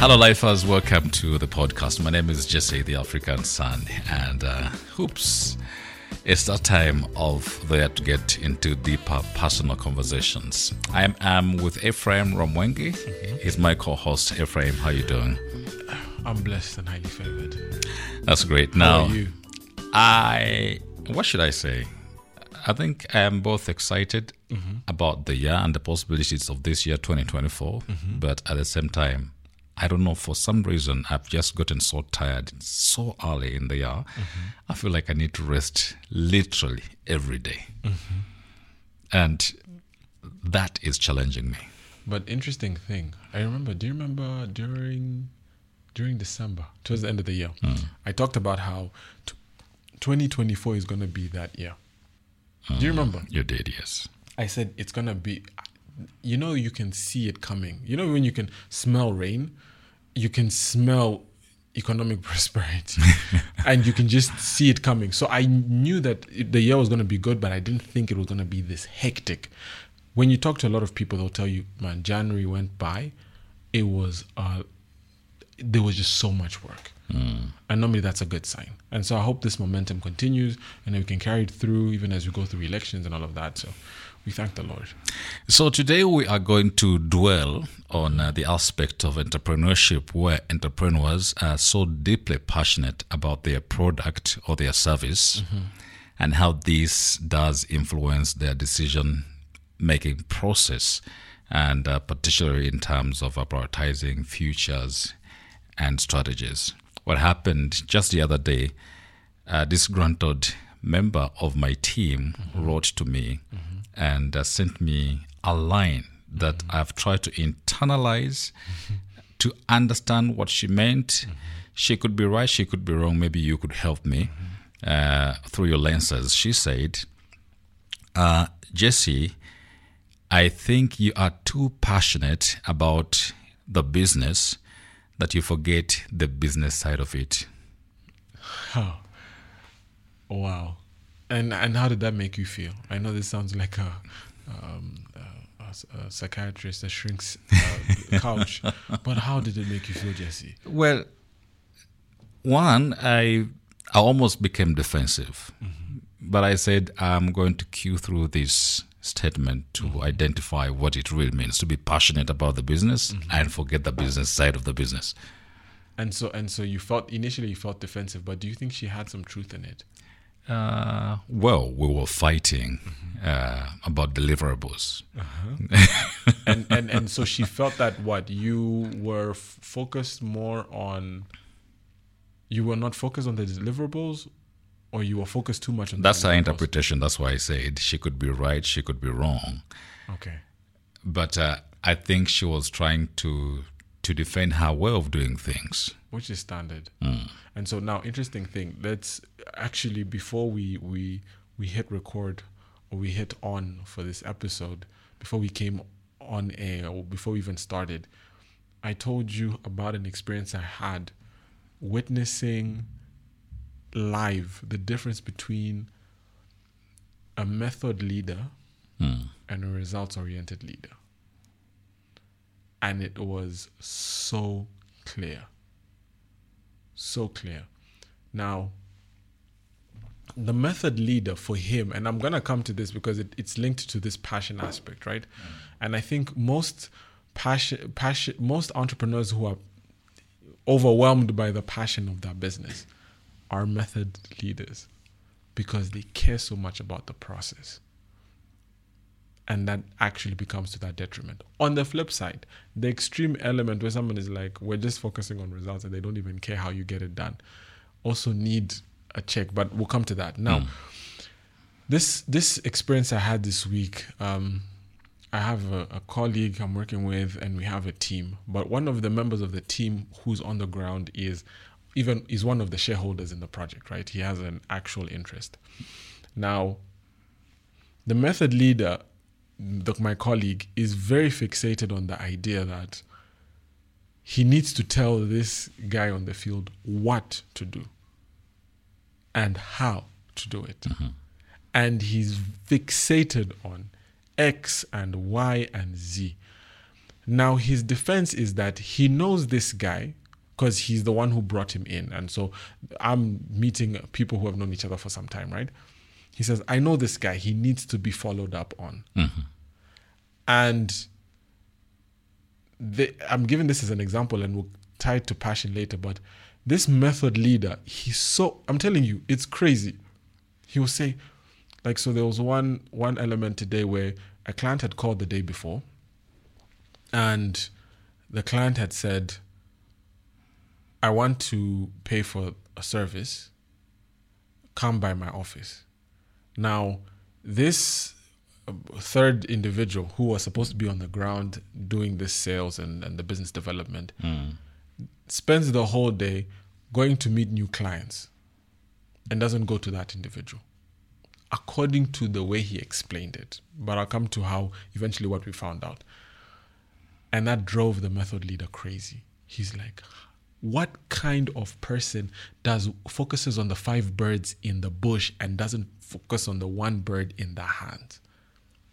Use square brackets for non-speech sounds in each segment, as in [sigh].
Hello, lifers. Welcome to the podcast. My name is Jesse, the African Son, and uh, oops, it's that time of the year to get into deeper personal conversations. I am am with Ephraim Rwamwenge. He's my co-host. Ephraim, how are you doing? I'm blessed and highly favored. That's great. Now? I what should I say? I think I am both excited Mm-hmm. about the year and the possibilities of this year 2024, Mm-hmm. but at the same time, I don't know for some reason I've just gotten so tired so early in the year. Mm-hmm. I feel like I need to rest literally every day. Mm-hmm. and that is challenging me. But interesting thing, I remember. Do you remember during during December, towards the end of the year, I talked about how t- 2024 is going to be that year. Do you remember? You did, yes. I said it's going to be. You know, you can see it coming. You know, when you can smell rain, you can smell economic [laughs] prosperity, [laughs] and you can just see it coming. So I knew that the year was going to be good, but I didn't think it was going to be this hectic. When you talk to a lot of people, they'll tell you, "Man, January went by. It was uh, there was just so much work." And normally that's a good sign. And so I hope this momentum continues and we can carry it through even as we go through elections and all of that. So we thank the Lord. So today we are going to dwell on uh, the aspect of entrepreneurship where entrepreneurs are so deeply passionate about their product or their service and how this does influence their decision making process and uh, particularly in terms of uh, prioritizing futures and strategies. What happened just the other day, a disgruntled member of my team wrote to me and uh, sent me a line that I've tried to internalize to understand what she meant. She could be right, she could be wrong. Maybe you could help me uh, through your lenses. She said, uh, Jesse, I think you are too passionate about the business that you forget the business side of it. Wow. And and how did that make you feel? I know this sounds like a, um, a, a s- a psychiatrist that shrinks uh, [laughs] couch, but how did it make you feel, Jesse? Well, one, I I almost became defensive, but I said I'm going to cue through this statement to identify what it really means to be passionate about the business and forget the business side of the business. And so and so you felt initially you felt defensive, but do you think she had some truth in it? Uh, well, we were fighting uh, about deliverables. and and and so she felt that what you were f- focused more on you were not focused on the deliverables or you were focused too much on That's her interpretation. That's why I said she could be right, she could be wrong. okay But uh, I think she was trying to to defend her way of doing things. Which is standard. Hmm. And so now interesting thing let's actually before we we we hit record or we hit on for this episode before we came on air or before we even started i told you about an experience i had witnessing live the difference between a method leader hmm. and a results oriented leader. And it was so clear so clear. Now, the method leader for him, and I'm gonna come to this because it, it's linked to this passion aspect, right? Mm. And I think most passion, passion, most entrepreneurs who are overwhelmed by the passion of their business are method leaders because they care so much about the process. And that actually becomes to that detriment. On the flip side, the extreme element where someone is like, we're just focusing on results and they don't even care how you get it done, also need a check. But we'll come to that. Now, this this experience I had this week, um, I have a, a colleague I'm working with, and we have a team. But one of the members of the team who's on the ground is even is one of the shareholders in the project. Right, he has an actual interest. Now, the method leader, the, my colleague, is very fixated on the idea that he needs to tell this guy on the field what to do and how to do it. Mm-hmm. And he's fixated on X and Y and Z. Now, his defense is that he knows this guy because he's the one who brought him in. And so I'm meeting people who have known each other for some time, right? He says, I know this guy. He needs to be followed up on. Mm-hmm. And the, I'm giving this as an example and we'll tie it to passion later, but this method leader, he's so, I'm telling you, it's crazy. He will say, like, so there was one one element today where a client had called the day before and the client had said, I want to pay for a service, come by my office. Now, this uh, third individual who was supposed to be on the ground doing this sales and, and the business development spends the whole day going to meet new clients and doesn't go to that individual according to the way he explained it. But i'll come to how eventually what we found out. And that drove the method leader crazy. He's like what kind of person does focuses on the five birds in the bush and doesn't focus on the one bird in the hand?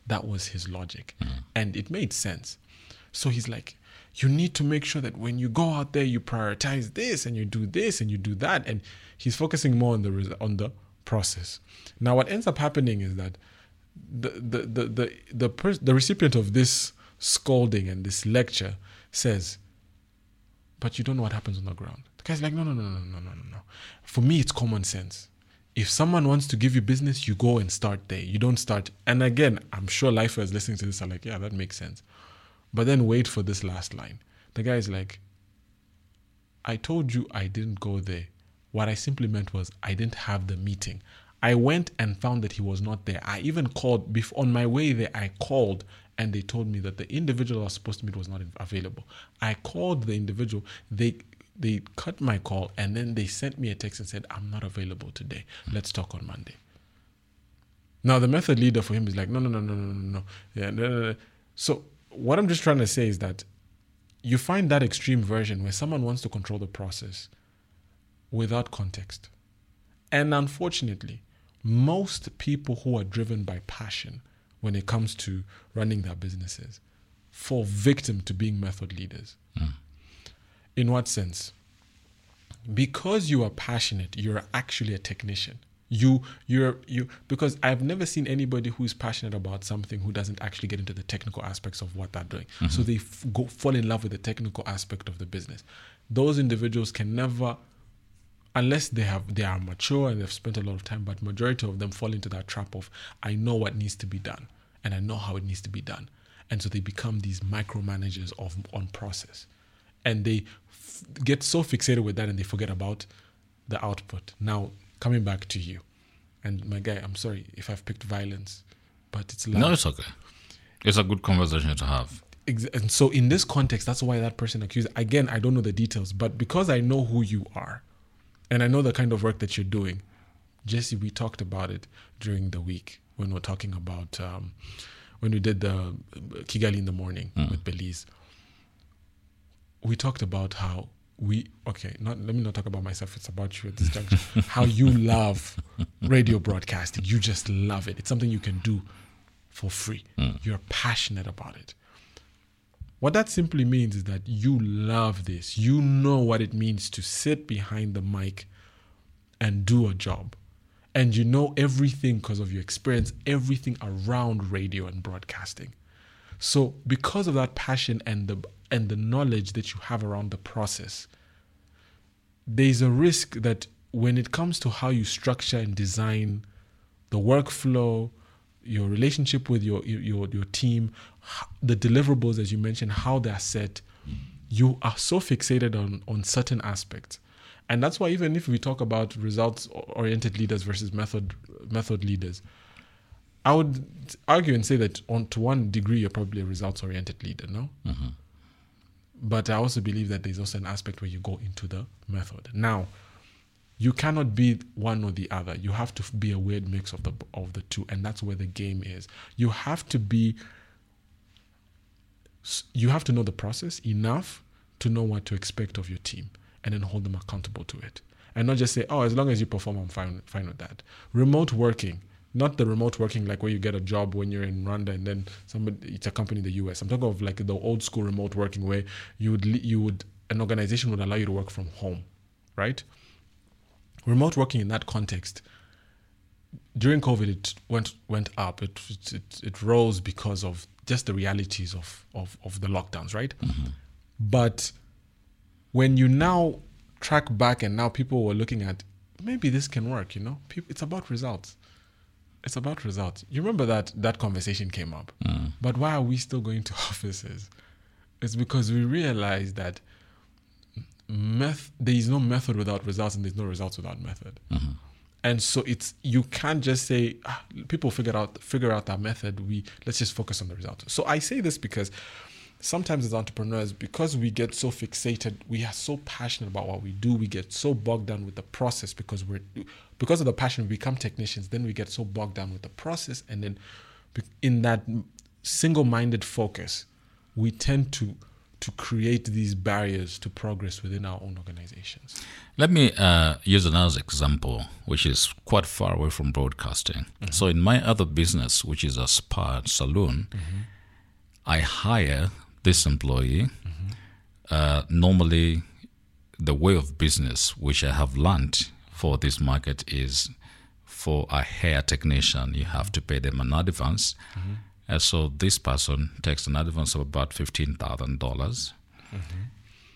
That was his logic. Hmm. And it made sense. So he's like you need to make sure that when you go out there you prioritize this and you do this and you do that. And he's focusing more on the res- on the process. Now what ends up happening is that the the the the the, pers- the recipient of this scolding and this lecture says but you don't know what happens on the ground. The guy's like, no, no, no, no, no, no, no, no. For me, it's common sense. If someone wants to give you business, you go and start there. You don't start. And again, I'm sure lifers listening to this are like, yeah, that makes sense. But then wait for this last line. The guy's like, I told you I didn't go there. What I simply meant was I didn't have the meeting. I went and found that he was not there. I even called before on my way there. I called and they told me that the individual I was supposed to meet was not available. I called the individual. They they cut my call and then they sent me a text and said, "I'm not available today. Let's talk on Monday." Now the method leader for him is like, "No, no, no, no, no, no, no." Yeah, no, no, no. So what I'm just trying to say is that you find that extreme version where someone wants to control the process without context. And unfortunately, most people who are driven by passion when it comes to running their businesses fall victim to being method leaders. Hmm. In what sense? Because you are passionate, you're actually a technician. You, you're, you, because I've never seen anybody who's passionate about something who doesn't actually get into the technical aspects of what they're doing. So mm-hmm. they f- go, fall in love with the technical aspect of the business. Those individuals can never unless they have they are mature and they've spent a lot of time but majority of them fall into that trap of i know what needs to be done and i know how it needs to be done and so they become these micromanagers of on process and they f- get so fixated with that and they forget about the output now coming back to you and my guy i'm sorry if i've picked violence but it's loud. No, it's okay. It's a good conversation to have. And so in this context that's why that person accused again i don't know the details but because i know who you are and i know the kind of work that you're doing jesse we talked about it during the week when we are talking about um, when we did the kigali in the morning with belize we talked about how we okay not let me not talk about myself it's about you at this juncture. [laughs] How you love radio broadcasting. You just love it. It's something you can do for free. You're passionate about it. What that simply means is that you love this. You know what it means to sit behind the mic and do a job. And you know everything because of your experience, everything around radio and broadcasting. So because of that passion and the and the knowledge that you have around the process, there's a risk that when it comes to how you structure and design the workflow, your relationship with your your your team, the deliverables as you mentioned, how they're set, you are so fixated on on certain aspects, and that's why even if we talk about results oriented leaders versus method method leaders, I would argue and say that on to one degree you're probably a results oriented leader, no. Mm-hmm. But I also believe that there's also an aspect where you go into the method. Now, you cannot be one or the other. You have to be a weird mix of the of the two, and that's where the game is. You have to be. You have to know the process enough to know what to expect of your team, and then hold them accountable to it, and not just say, "Oh, as long as you perform, I'm fine fine with that." Remote working, not the remote working like where you get a job when you're in Rwanda and then somebody it's a company in the US. I'm talking of like the old school remote working where you would you would an organization would allow you to work from home, right? Remote working in that context during COVID it went went up. It it it rose because of just the realities of of of the lockdowns, right? Mm-hmm. But when you now track back and now people were looking at maybe this can work, you know, people, it's about results. It's about results. You remember that that conversation came up. But why are we still going to [laughs] offices? It's because we realize that meth- there is no method without results, and there's no results without method. And so it's you can't just say ah, people figure out figure out that method. We let's just focus on the results. So I say this because sometimes as entrepreneurs, because we get so fixated, we are so passionate about what we do, we get so bogged down with the process because we're because of the passion we become technicians. Then we get so bogged down with the process, and then in that single-minded focus, we tend to to create these barriers to progress within our own organizations. Let me uh, use another example, which is quite far away from broadcasting. So, in my other business, which is a spa and saloon, I hire this employee. Uh, normally, the way of business which I have learned for this market is for a hair technician, you have to pay them an advance. And so this person takes an advance of about $15,000. dollars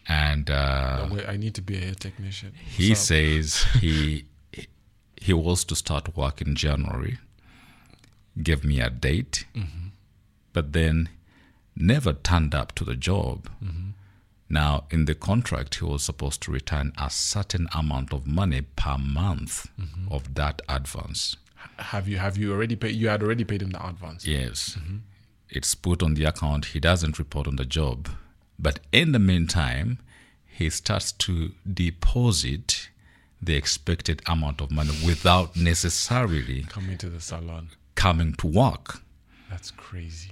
And uh, Wait, I need to be a hair technician. he So- says [laughs] he he was to start work in January. Gave me a date, but then never turned up to the job. Now, in the contract, he was supposed to return a certain amount of money per month of that advance. have you have you already paid? You had already paid him the advance. Yes. Mm-hmm. It's put on the account. He doesn't report on the job. But in the meantime, he starts to deposit the expected amount of money without necessarily Coming to the salon. coming to work. That's crazy.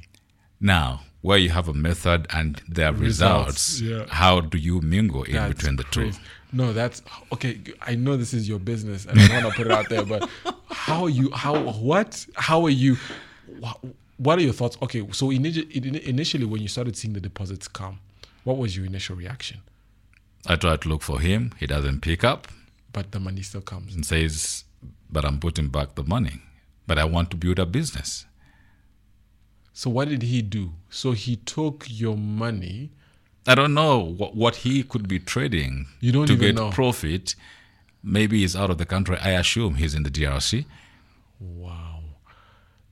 Now, where you have a method and there are Results, results, yeah. how do you mingle in That's between the crazy. two? No, that's okay. I know this is your business, and I want to put it out there. But [laughs] how are you? How what? How are you? What, what are your thoughts? Okay, so initially, initially when you started seeing the deposits come, what was your initial reaction? I try to look for him. He doesn't pick up But the money still comes. and says, But I'm putting back the money. But I want to build a business. So what did he do? So he took your money. I don't know what, what he could be trading You don't to get know. profit. Maybe he's out of the country. I assume he's in the DRC. Wow,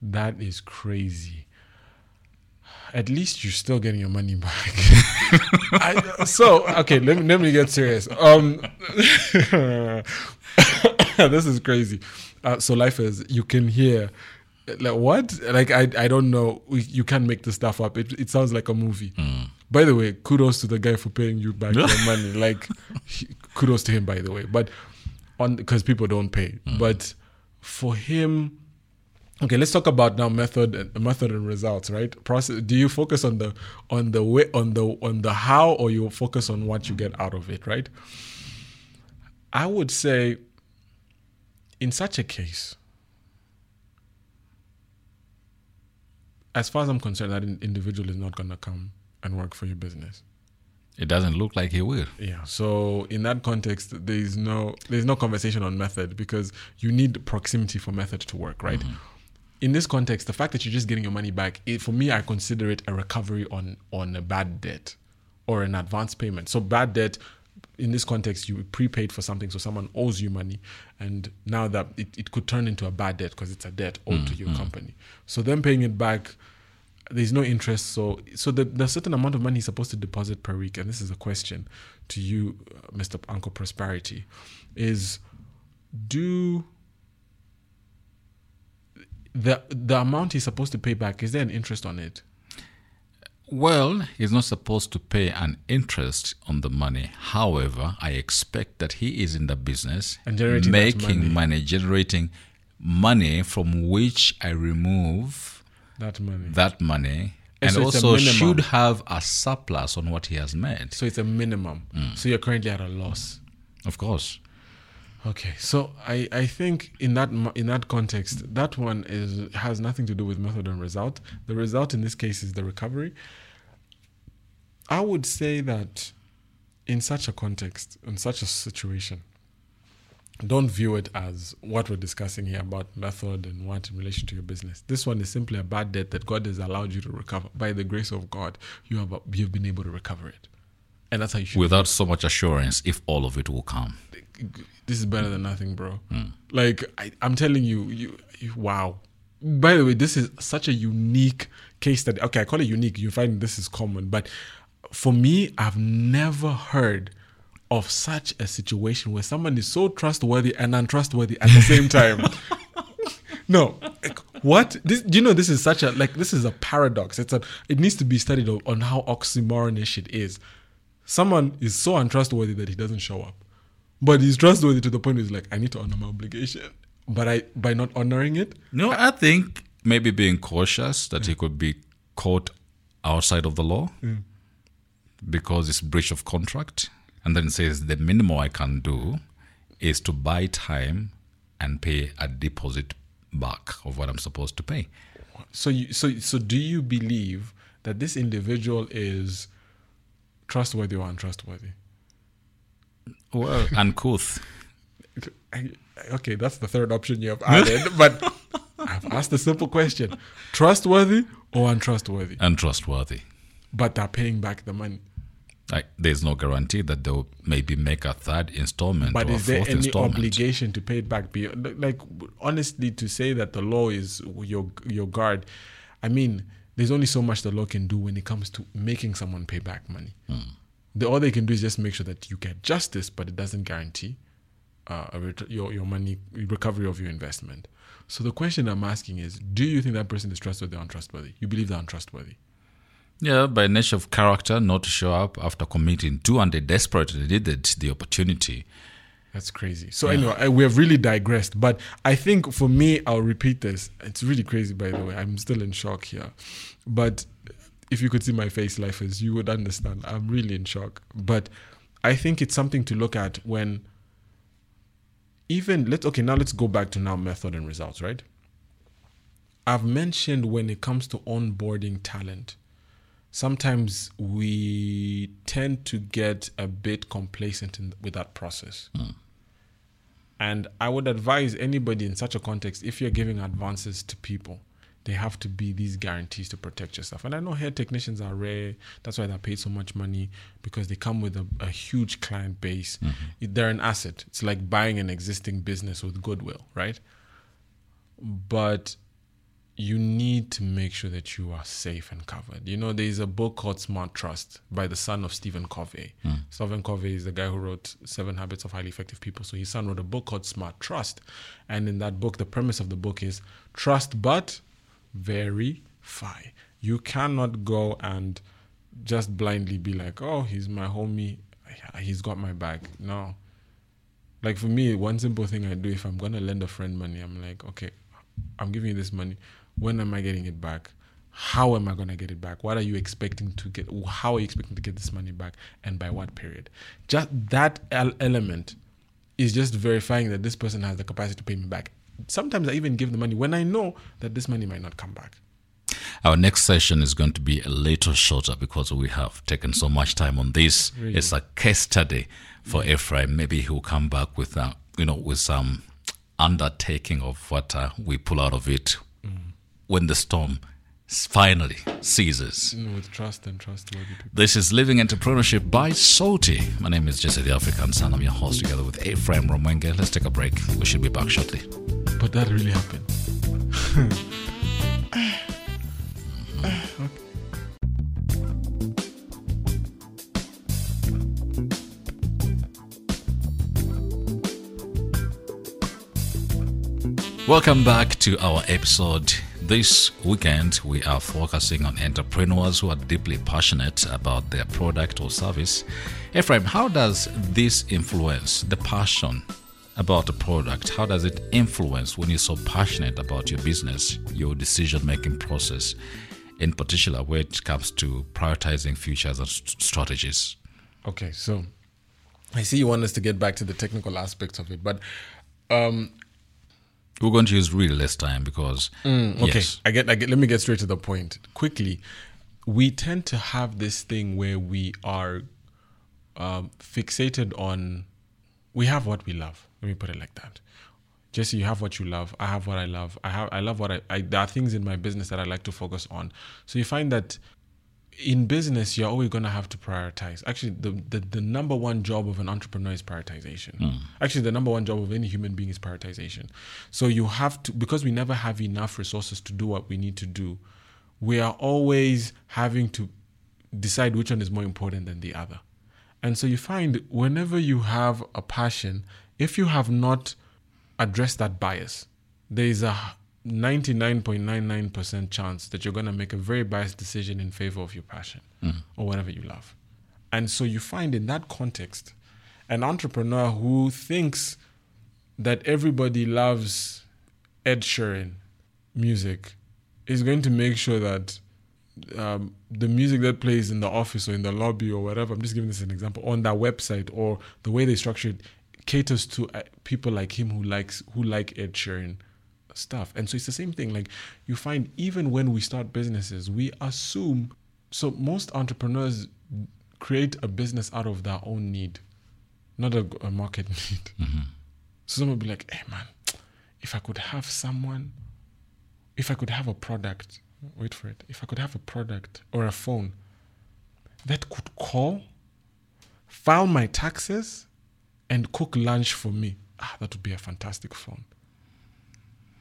that is crazy. At least you're still getting your money back. [laughs] I, so okay, let me let me get serious. Um, [laughs] this is crazy. Uh, so life is you can hear like what like I I don't know you can't make this stuff up. It it sounds like a movie. By the way, kudos to the guy for paying you back your [laughs] money. Like he- kudos to him by the way. But on because people don't pay. But for him okay let's talk about now method and method and results right process do you focus on the on the way on the on the how or you focus on what you get out of it right i would say in such a case as far as i'm concerned that individual is not going to come and work for your business It doesn't look like he will. yeah. So in that context, there is no there's no conversation on method because you need proximity for method to work, right? Mm-hmm. In this context, the fact that you're just getting your money back, it, for me, I consider it a recovery on on a bad debt or an advance payment. So bad debt, in this context, you prepaid for something, so someone owes you money, and now that it, it could turn into a bad debt because it's a debt owed to your company. So them paying it back there's no interest. So so the, the certain amount of money he's supposed to deposit per week and this is a question to you uh, mr uncle prosperity is do the the amount he's supposed to pay back is there an interest on it Well, he's not supposed to pay an interest on the money. However, I expect that he is in the business And generating making money. money, generating money from which I remove that money that money And and so also should have a surplus on what he has made. so it's a minimum mm. so you're currently at a loss Of course. Okay, so I, I think in that in that context, that one is has nothing to do with method and result. The result in this case is the recovery. I would say that in such a context, in such a situation, don't view it as what we're discussing here about method and what in relation to your business. This one is simply a bad debt that God has allowed you to recover. By the grace of God, you have you've been able to recover it, and that's how you should. Without so much assurance, if all of it will come. This is better than nothing, bro. Hmm. Like I, I'm telling you, you, you, wow. By the way, this is such a unique case study. Okay, I call it unique. You find this is common, but for me, I've never heard of such a situation where someone is so trustworthy and untrustworthy at the same time. [laughs] no, like, what? This, do you know this is such a like this is a paradox. It's a it needs to be studied on, on how oxymoronish it is. Someone is so untrustworthy that he doesn't show up, but he's trustworthy to the point where he's like, I need to honor my obligation, but I by not honoring it, No, I think maybe being cautious that he could be caught outside of the law mm. because it's breach of contract. And then says the minimum I can do is to buy time and pay a deposit back of what I'm supposed to pay. So you so so do you believe that this individual is trustworthy or untrustworthy? Well, uncouth. Okay, that's the third option you have added, [laughs] but I've asked a simple question: trustworthy or untrustworthy? Untrustworthy. But they're paying back the money. Like, there's no guarantee that they'll maybe make a third installment But or a is there any installment. obligation to pay it back? Like honestly, to say that the law is your your guard. I mean, there's only so much the law can do when it comes to making someone pay back money. Hmm. The all they can do is just make sure that you get justice, but it doesn't guarantee uh, a ret- your your money recovery of your investment. So the question I'm asking is: Do you think that person is trustworthy or untrustworthy? You believe they're untrustworthy? Yeah, by nature of character, not to show up after committing two and they desperately needed the opportunity. That's crazy. So anyway, I, we have really digressed, but I think for me, I'll repeat this. It's really crazy, by the way. I'm still in shock here, but if you could see my face, life is you would understand. I'm really in shock, but I think it's something to look at when even let's okay now let's go back to now method and results, right? I've mentioned when it comes to onboarding talent, sometimes we tend to get a bit complacent in, with that process. Hmm. And I would advise anybody in such a context, if you're giving advances to people, they have to be these guarantees to protect yourself. And I know hair technicians are rare. That's why they're paid so much money because they come with a, a huge client base. Mm-hmm. They're an asset. It's like buying an existing business with goodwill, right? But you need to make sure that you are safe and covered. You know, there's a book called Smart Trust by the son of Stephen Covey. Hmm. Stephen Covey is the guy who wrote Seven Habits of Highly Effective People. So his son wrote a book called Smart Trust. And in that book, the premise of the book is trust but verify. You cannot go and just blindly be like, oh, he's my homie. He's got my back. No. Like for me, one simple thing I do if I'm gonna lend a friend money, I'm like, okay, I'm giving you this money. When am I getting it back? How am I gonna get it back? What are you expecting to get? How are you expecting to get this money back, and by what period? Just that element is just verifying that this person has the capacity to pay me back. Sometimes I even give the money when I know that this money might not come back. Our next session is going to be a little shorter because we have taken so much time on this. Really? It's a case study for Ephraim. Maybe he'll come back with, uh, you know, with some undertaking of what uh, we pull out of it when the storm finally ceases. With trust and trustworthy people. This is Living Entrepreneurship by Saltee. My name is Jesse the African Son. I'm your host together with Ephraim Rwamwenge. Let's take a break. We should be back shortly. But that really happened. [laughs] Welcome back to our episode. This weekend, we are focusing on entrepreneurs who are deeply passionate about their product or service. Ephraim, how does this influence the passion about the product? How does it influence when you're so passionate about your business, your decision making process, in particular, when it comes to prioritizing futures and strategies? Okay, so I see you want us to get back to the technical aspects of it, but um, We're going to use really less time because Mm, okay, yes, I get, I get. Let me get straight to the point quickly. We tend to have this thing where we are um, fixated on. We have what we love. Let me put it like that. Jesse, you have what you love. I have what I love. I have. I love what I, I. There are things in my business that I like to focus on. So you find that in business, you're always going to have to prioritize. Actually, the, the, the number one job of an entrepreneur is prioritization. Hmm. Actually, the number one job of any human being is prioritization. So you have to, because we never have enough resources to do what we need to do, we are always having to decide which one is more important than the other. And so you find whenever you have a passion, if you have not addressed that bias, there is a 99.99% chance that you're going to make a very biased decision in favor of your passion or whatever you love. And so you find in that context, an entrepreneur who thinks that everybody loves Ed Sheeran music is going to make sure that um, the music that plays in the office or in the lobby or whatever, I'm just giving this an example, on that website or the way they structure it caters to uh, people like him who likes who like Ed Sheeran stuff. And so it's the same thing. Like you find even when we start businesses, we assume so most entrepreneurs create a business out of their own need, not a, a market [laughs] need. So someone will be like, hey man, if I could have someone, if I could have a product, wait for it, if I could have a product or a phone that could call, file my taxes, and cook lunch for me, ah, that would be a fantastic phone.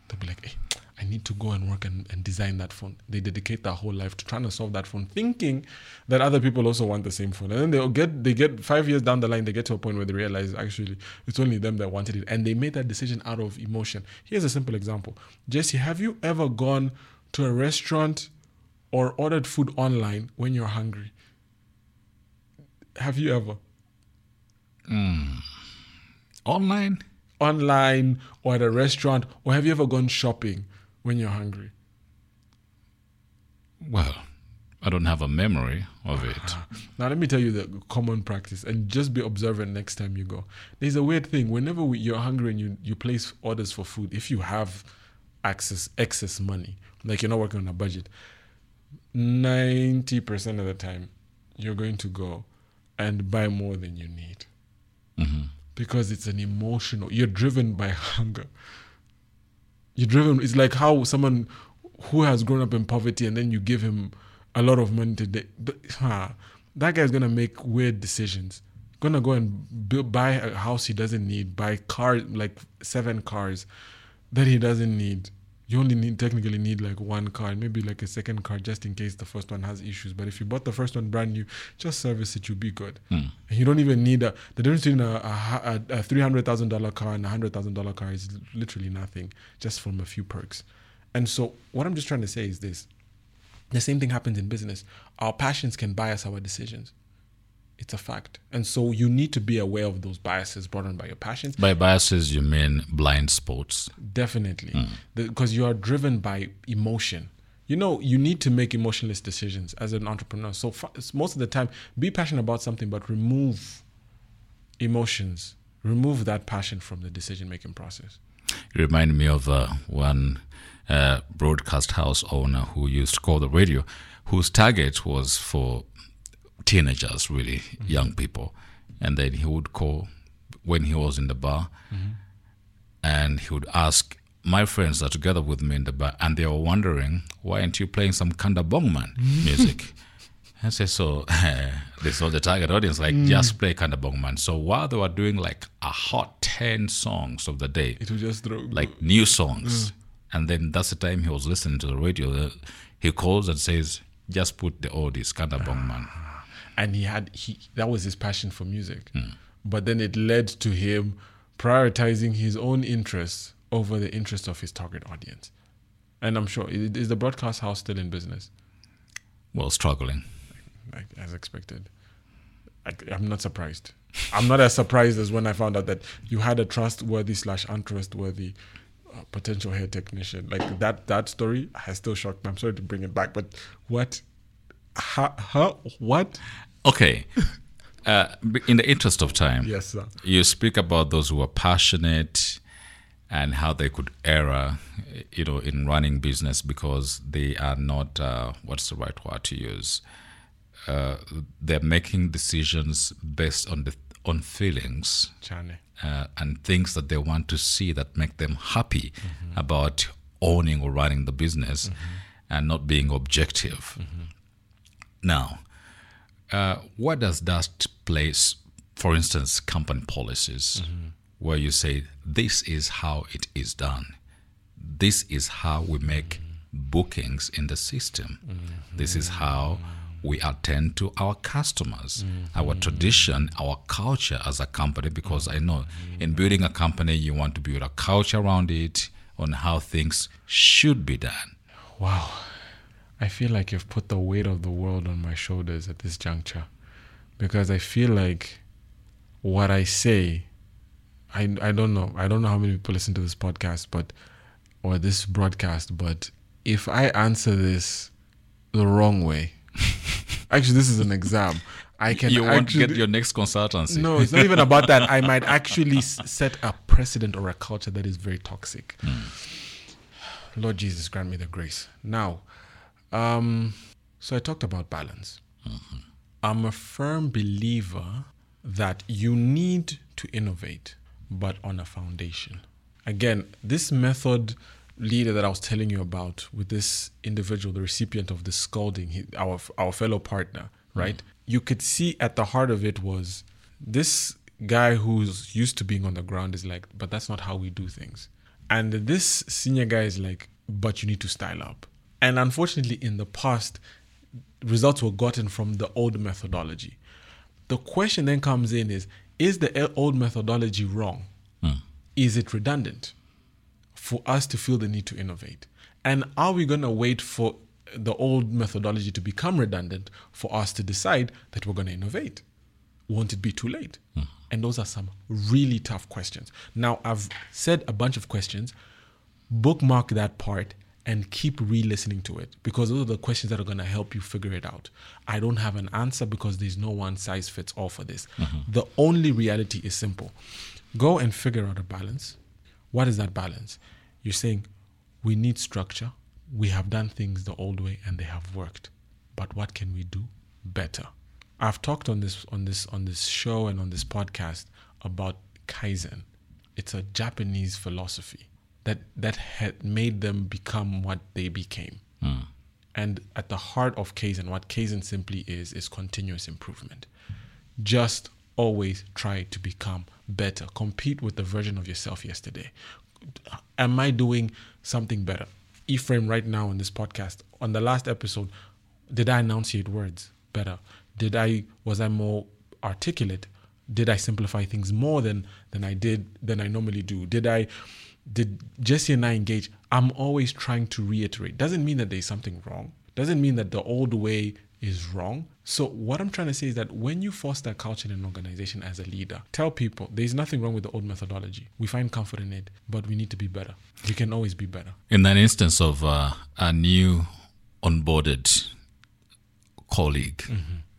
They'll be like, hey, I need to go and work and, and design that phone. They dedicate their whole life to trying to solve that phone, thinking that other people also want the same phone. And then they'll get they get five years down the line, they get to a point where they realize actually it's only them that wanted it. And they made that decision out of emotion. Here's a simple example. Jesse, have you ever gone to a restaurant or ordered food online when you're hungry? Have you ever? Hmm. online. Online or at a restaurant, or have you ever gone shopping when you're hungry? Well, I don't have a memory of it. [laughs] Now, let me tell you the common practice and just be observant next time you go. There's a weird thing. Whenever we, you're hungry and you, you place orders for food, if you have access, excess money, like you're not working on a budget, 90% of the time, you're going to go and buy more than you need mm-hmm. Because it's an emotional, you're driven by hunger. You're driven, it's like how someone who has grown up in poverty and then you give him a lot of money today that guy's gonna make weird decisions. Gonna go and build, buy a house he doesn't need, buy cars like seven cars that he doesn't need. You only need technically need like one car, maybe like a second car just in case the first one has issues. But if you bought the first one brand new, just service it, you'll be good. Hmm. And you don't even need a the difference between a, a, a three hundred thousand dollar car and a hundred thousand dollar car is literally nothing, just from a few perks. And so what I'm just trying to say is this: the same thing happens in business. Our passions can bias our decisions. It's a fact. And so you need to be aware of those biases brought on by your passions. By biases, you mean blind spots. Definitely. Because you are driven by emotion. You know, you need to make emotionless decisions as an entrepreneur. So fa- most of the time, be passionate about something, but remove emotions, remove that passion from the decision making process. You remind me of uh, one uh, broadcast house owner who used to call the radio, whose target was for teenagers, really mm-hmm. young people. And then he would call when he was in the bar mm-hmm. and he would ask, My friends are together with me in the bar, and they were wondering, Why aren't you playing some Kanda Bongo Man mm-hmm. music? [laughs] I said, So [laughs] this was the target audience, like, mm. just play Kanda Bongo Man. So while they were doing like a hot 10 songs of the day, It will just throw like new songs. Mm. And then that's the time he was listening to the radio. He calls and says, just put the oldies, Kanda Bongo Man. And he had he that was his passion for music. But then it led to him prioritizing his own interests over the interests of his target audience. And i'm sure is the broadcast house still in business? Well, struggling. like, as expected. I, i'm not surprised. I'm not as surprised as when i found out that you had a trustworthy slash untrustworthy uh, potential hair technician. Like that that story has still shocked me. I'm sorry to bring it back but what how, how what Okay. [laughs] Uh, in the interest of time, Yes, sir. you speak about those who are passionate and how they could err, you know, in running business because they are not uh, what's the right word to use. Uh, they're making decisions based on the on feelings uh, and things that they want to see that make them happy about owning or running the business and not being objective. Now, uh, what does that place, for instance, company policies, where you say, this is how it is done, this is how we make bookings in the system, this is how we attend to our customers, our tradition, our culture as a company, because I know in building a company, you want to build a culture around it on how things should be done. Wow. I feel like you've put the weight of the world on my shoulders at this juncture because I feel like what I say, I, I don't know. I don't know how many people listen to this podcast, but, or this broadcast, but if I answer this the wrong way, [laughs] actually, this is an exam. I can you won't actually, get your next consultancy. no, it's not even about that. I might [laughs] actually set a precedent or a culture that is very toxic. Hmm. Lord Jesus, grant me the grace. Now, um, so I talked about balance. I'm a firm believer that you need to innovate, but on a foundation. Again, this method leader that I was telling you about with this individual, the recipient of the scolding, he, our our fellow partner, right? You could see at the heart of it was this guy who's used to being on the ground is like, but that's not how we do things. And this senior guy is like, but you need to style up. And unfortunately, in the past, results were gotten from the old methodology. The question then comes in is is the old methodology wrong? Hmm. Is it redundant for us to feel the need to innovate? And are we going to wait for the old methodology to become redundant for us to decide that we're going to innovate? Won't it be too late? Hmm. And those are some really tough questions. Now, I've said a bunch of questions. Bookmark that part and keep re listening to it because those are the questions that are going to help you figure it out. I don't have an answer because there's no one size fits all for this. Mm-hmm. The only reality is simple go and figure out a balance. What is that balance? You're saying we need structure. We have done things the old way and they have worked. But what can we do better? I've talked on this on this on this show and on this podcast about kaizen. It's a Japanese philosophy that that had made them become what they became. Hmm. And at the heart of Kaizen, what Kaizen simply is, is continuous improvement. Just always try to become better. Compete with the version of yourself yesterday. Am I doing something better? Ephraim, right now on this podcast, on the last episode, did I enunciate words better? Did I was I more articulate? Did I simplify things more than than I did than I normally do? Did I did Jesse and I engage? I'm always trying to reiterate. Doesn't mean that there's something wrong. Doesn't mean that the old way is wrong. So what I'm trying to say is that when you foster a culture in an organization as a leader, tell people there's nothing wrong with the old methodology. We find comfort in it, but we need to be better. We can always be better. In an instance of uh, a new onboarded colleague,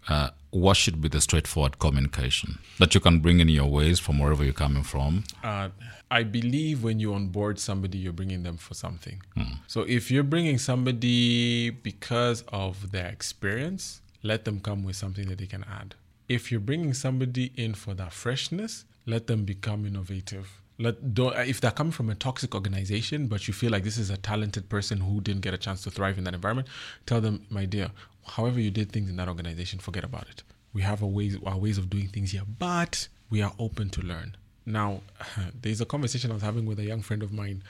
uh, what should be the straightforward communication that you can bring in your ways from wherever you're coming from? Uh, I believe when you onboard somebody, you're bringing them for something. So if you're bringing somebody because of their experience, let them come with something that they can add. If you're bringing somebody in for that freshness, let them become innovative. Let don't if they're coming from a toxic organization, but you feel like this is a talented person who didn't get a chance to thrive in that environment, tell them, my dear, however you did things in that organization, forget about it. We have a ways our ways of doing things here, but we are open to learn. Now, [laughs] there's a conversation I was having with a young friend of mine,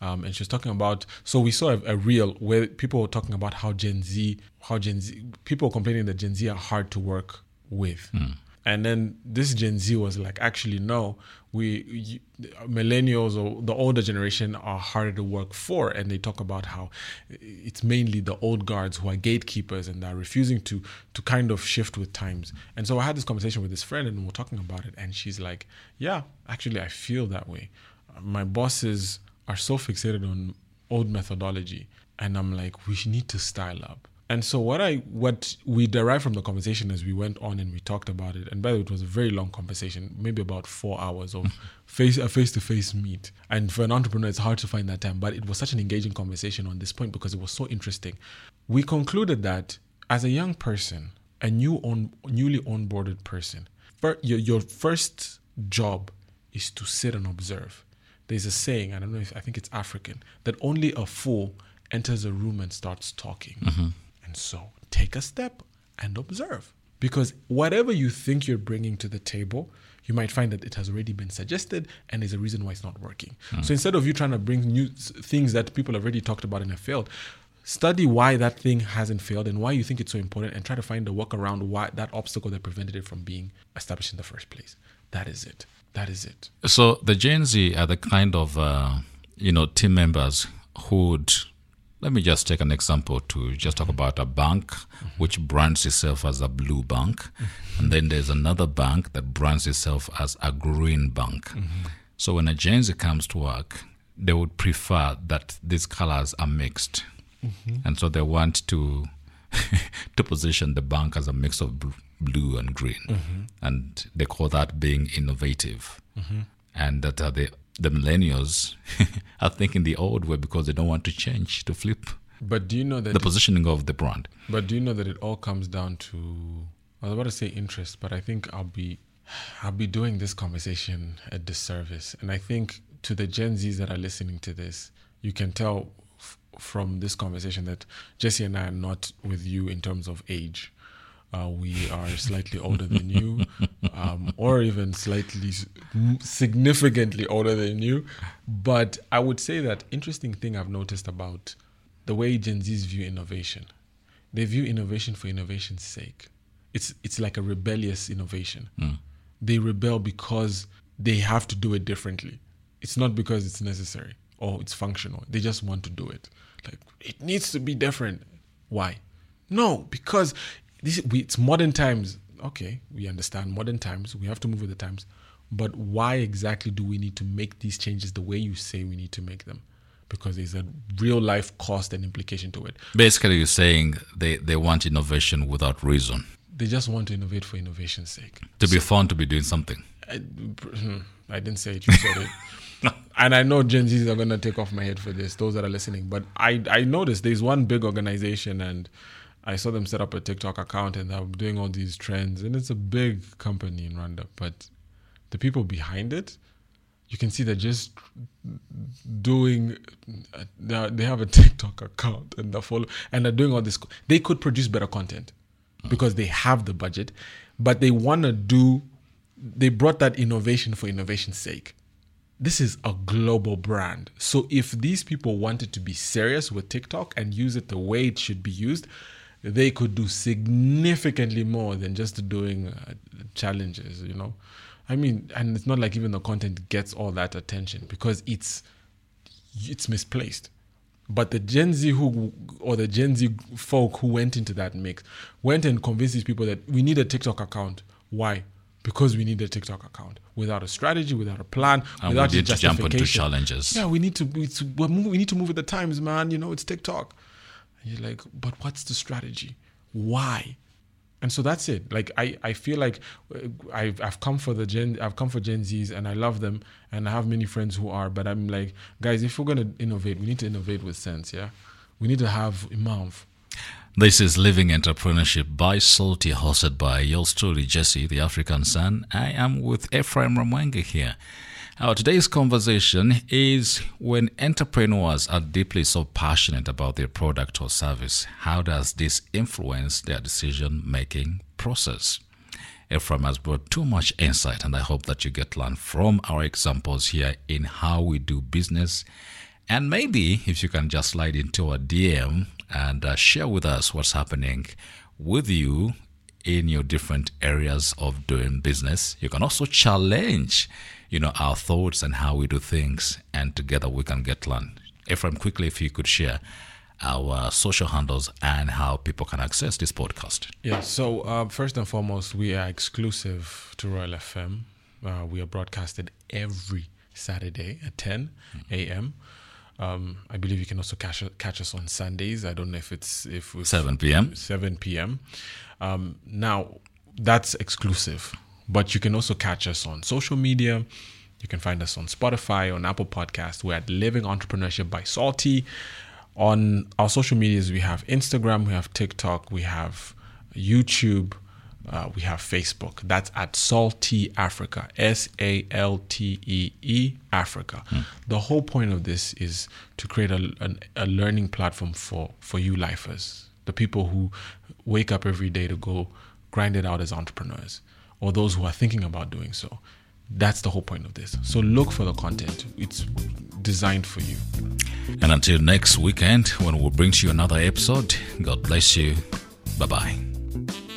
um, and she was talking about. So we saw a, a reel where people were talking about how Gen Z, how Gen Z, people complaining that Gen Z are hard to work with. And then this Gen Z was like, actually, no, we you, millennials or the older generation are harder to work for. And they talk about how it's mainly the old guards who are gatekeepers and are refusing to to kind of shift with times. And so I had this conversation with this friend, and we're talking about it, and she's like, yeah, actually, I feel that way. My bosses are so fixated on old methodology, and I'm like, we need to style up. And so what I what we derived from the conversation as we went on and we talked about it, and by the way, it was a very long conversation, maybe about four hours of [laughs] face a face to face meet. And for an entrepreneur, it's hard to find that time, but it was such an engaging conversation on this point because it was so interesting. We concluded that as a young person, a new on newly onboarded person, fir- your your first job is to sit and observe. There's a saying, I don't know if I think it's African, that only a fool enters a room and starts talking. Mm-hmm. And so take a step and observe. Because whatever you think you're bringing to the table, you might find that it has already been suggested and there's a reason why it's not working. So instead of you trying to bring new things that people have already talked about and have failed, study why that thing hasn't failed and why you think it's so important and try to find a workaround why that obstacle that prevented it from being established in the first place. That is it. That is it. So the Gen Z are the kind of uh, you know team members who would. Let me just take an example to just talk about a bank which brands itself as a blue bank, and then there's another bank that brands itself as a green bank. So when a Gen Z comes to work, they would prefer that these colors are mixed, and so they want to [laughs] to position the bank as a mix of bl- blue and green, and they call that being innovative. And that uh, the the millennials [laughs] are thinking the old way because they don't want to change to flip But do you know that the positioning of the brand. But do you know that it all comes down to I was about to say interest, but I think I'll be I'll be doing this conversation a disservice. And I think to the Gen Zs that are listening to this, you can tell f- from this conversation that Jesse and I are not with you in terms of age. Uh, we are slightly older than you, um, or even slightly significantly older than you. But I would say that interesting thing I've noticed about the way Gen Zs view innovation they view innovation for innovation's sake. It's it's like a rebellious innovation. They rebel because they have to do it differently. It's not because it's necessary or it's functional. They just want to do it. Like it needs to be different. Why? No, because this we, it's modern times. Okay, we understand modern times. We have to move with the times. But why exactly do we need to make these changes the way you say we need to make them? Because there's a real life cost and implication to it. Basically, you're saying they, they want innovation without reason. They just want to innovate for innovation's sake. To be fun to be doing something. I, hmm, I didn't say it, you said it. [laughs] and I know Gen Zs are going to take off my head for this, those that are listening. But I, I noticed there's one big organization and I saw them set up a TikTok account and they're doing all these trends. And it's a big company in Rwanda. But the people behind it, you can see they're just doing they have a [laughs] TikTok account and they're follow and they're doing all this they could produce better content because they have the budget but they want to do they brought that innovation for innovation's sake this is a global brand so if these people wanted to be serious with TikTok and use it the way it should be used they could do significantly more than just doing uh, challenges you know I mean, and it's not like even the content gets all that attention because it's it's misplaced. But the Gen Z who or the Gen Z folk who went into that mix went and convinced these people that we need a TikTok account. Why? Because we need a TikTok account. Without a strategy, without a plan, And we without a need to jump into challenges. Yeah, we need to we, to- we need to move with the times, man. You know, it's TikTok. And you're like, but what's the strategy? Why? And so that's it. Like I, I feel like uh, I've, I've come for the Gen, I've come for Gen Zs, and I love them, and I have many friends who are. But I'm like, guys, if we're gonna innovate, we need to innovate with sense. Yeah, we need to have imam. This is Living Entrepreneurship by Saltee, hosted by your story, Jesse, the African Son. I am with Ephraim Rwamwenge here. Our today's conversation is when entrepreneurs are deeply so passionate about their product or service, how does this influence their decision making process? Ephraim has brought too much insight, and I hope that you get learn from our examples here in how we do business. And maybe if you can just slide into a DM and uh, share with us what's happening with you in your different areas of doing business. You can also challenge, you know, our thoughts and how we do things, and together we can get learn. Ephraim, quickly, if you could share our social handles and how people can access this podcast. Yeah. So uh, first and foremost, we are exclusive to Royal FM. Uh, we are broadcasted every Saturday at 10 a.m. Um, I believe you can also catch catch us on Sundays. I don't know if it's if it's 7 p.m. 7 p.m. Um, now that's exclusive, but you can also catch us on social media. You can find us on Spotify, on Apple Podcast. We're at Living Entrepreneurship by Saltee. On our social medias, we have Instagram, we have TikTok, we have YouTube, uh, we have Facebook. That's at Saltee Africa, S A L T E E Africa. The whole point of this is to create a, an- a learning platform for, for you lifers, the people who wake up every day to go grind it out as entrepreneurs, or those who are thinking about doing so. That's the whole point of this. So look for the content. It's designed for you. And until next weekend, when we'll bring to you another episode, God bless you. Bye bye.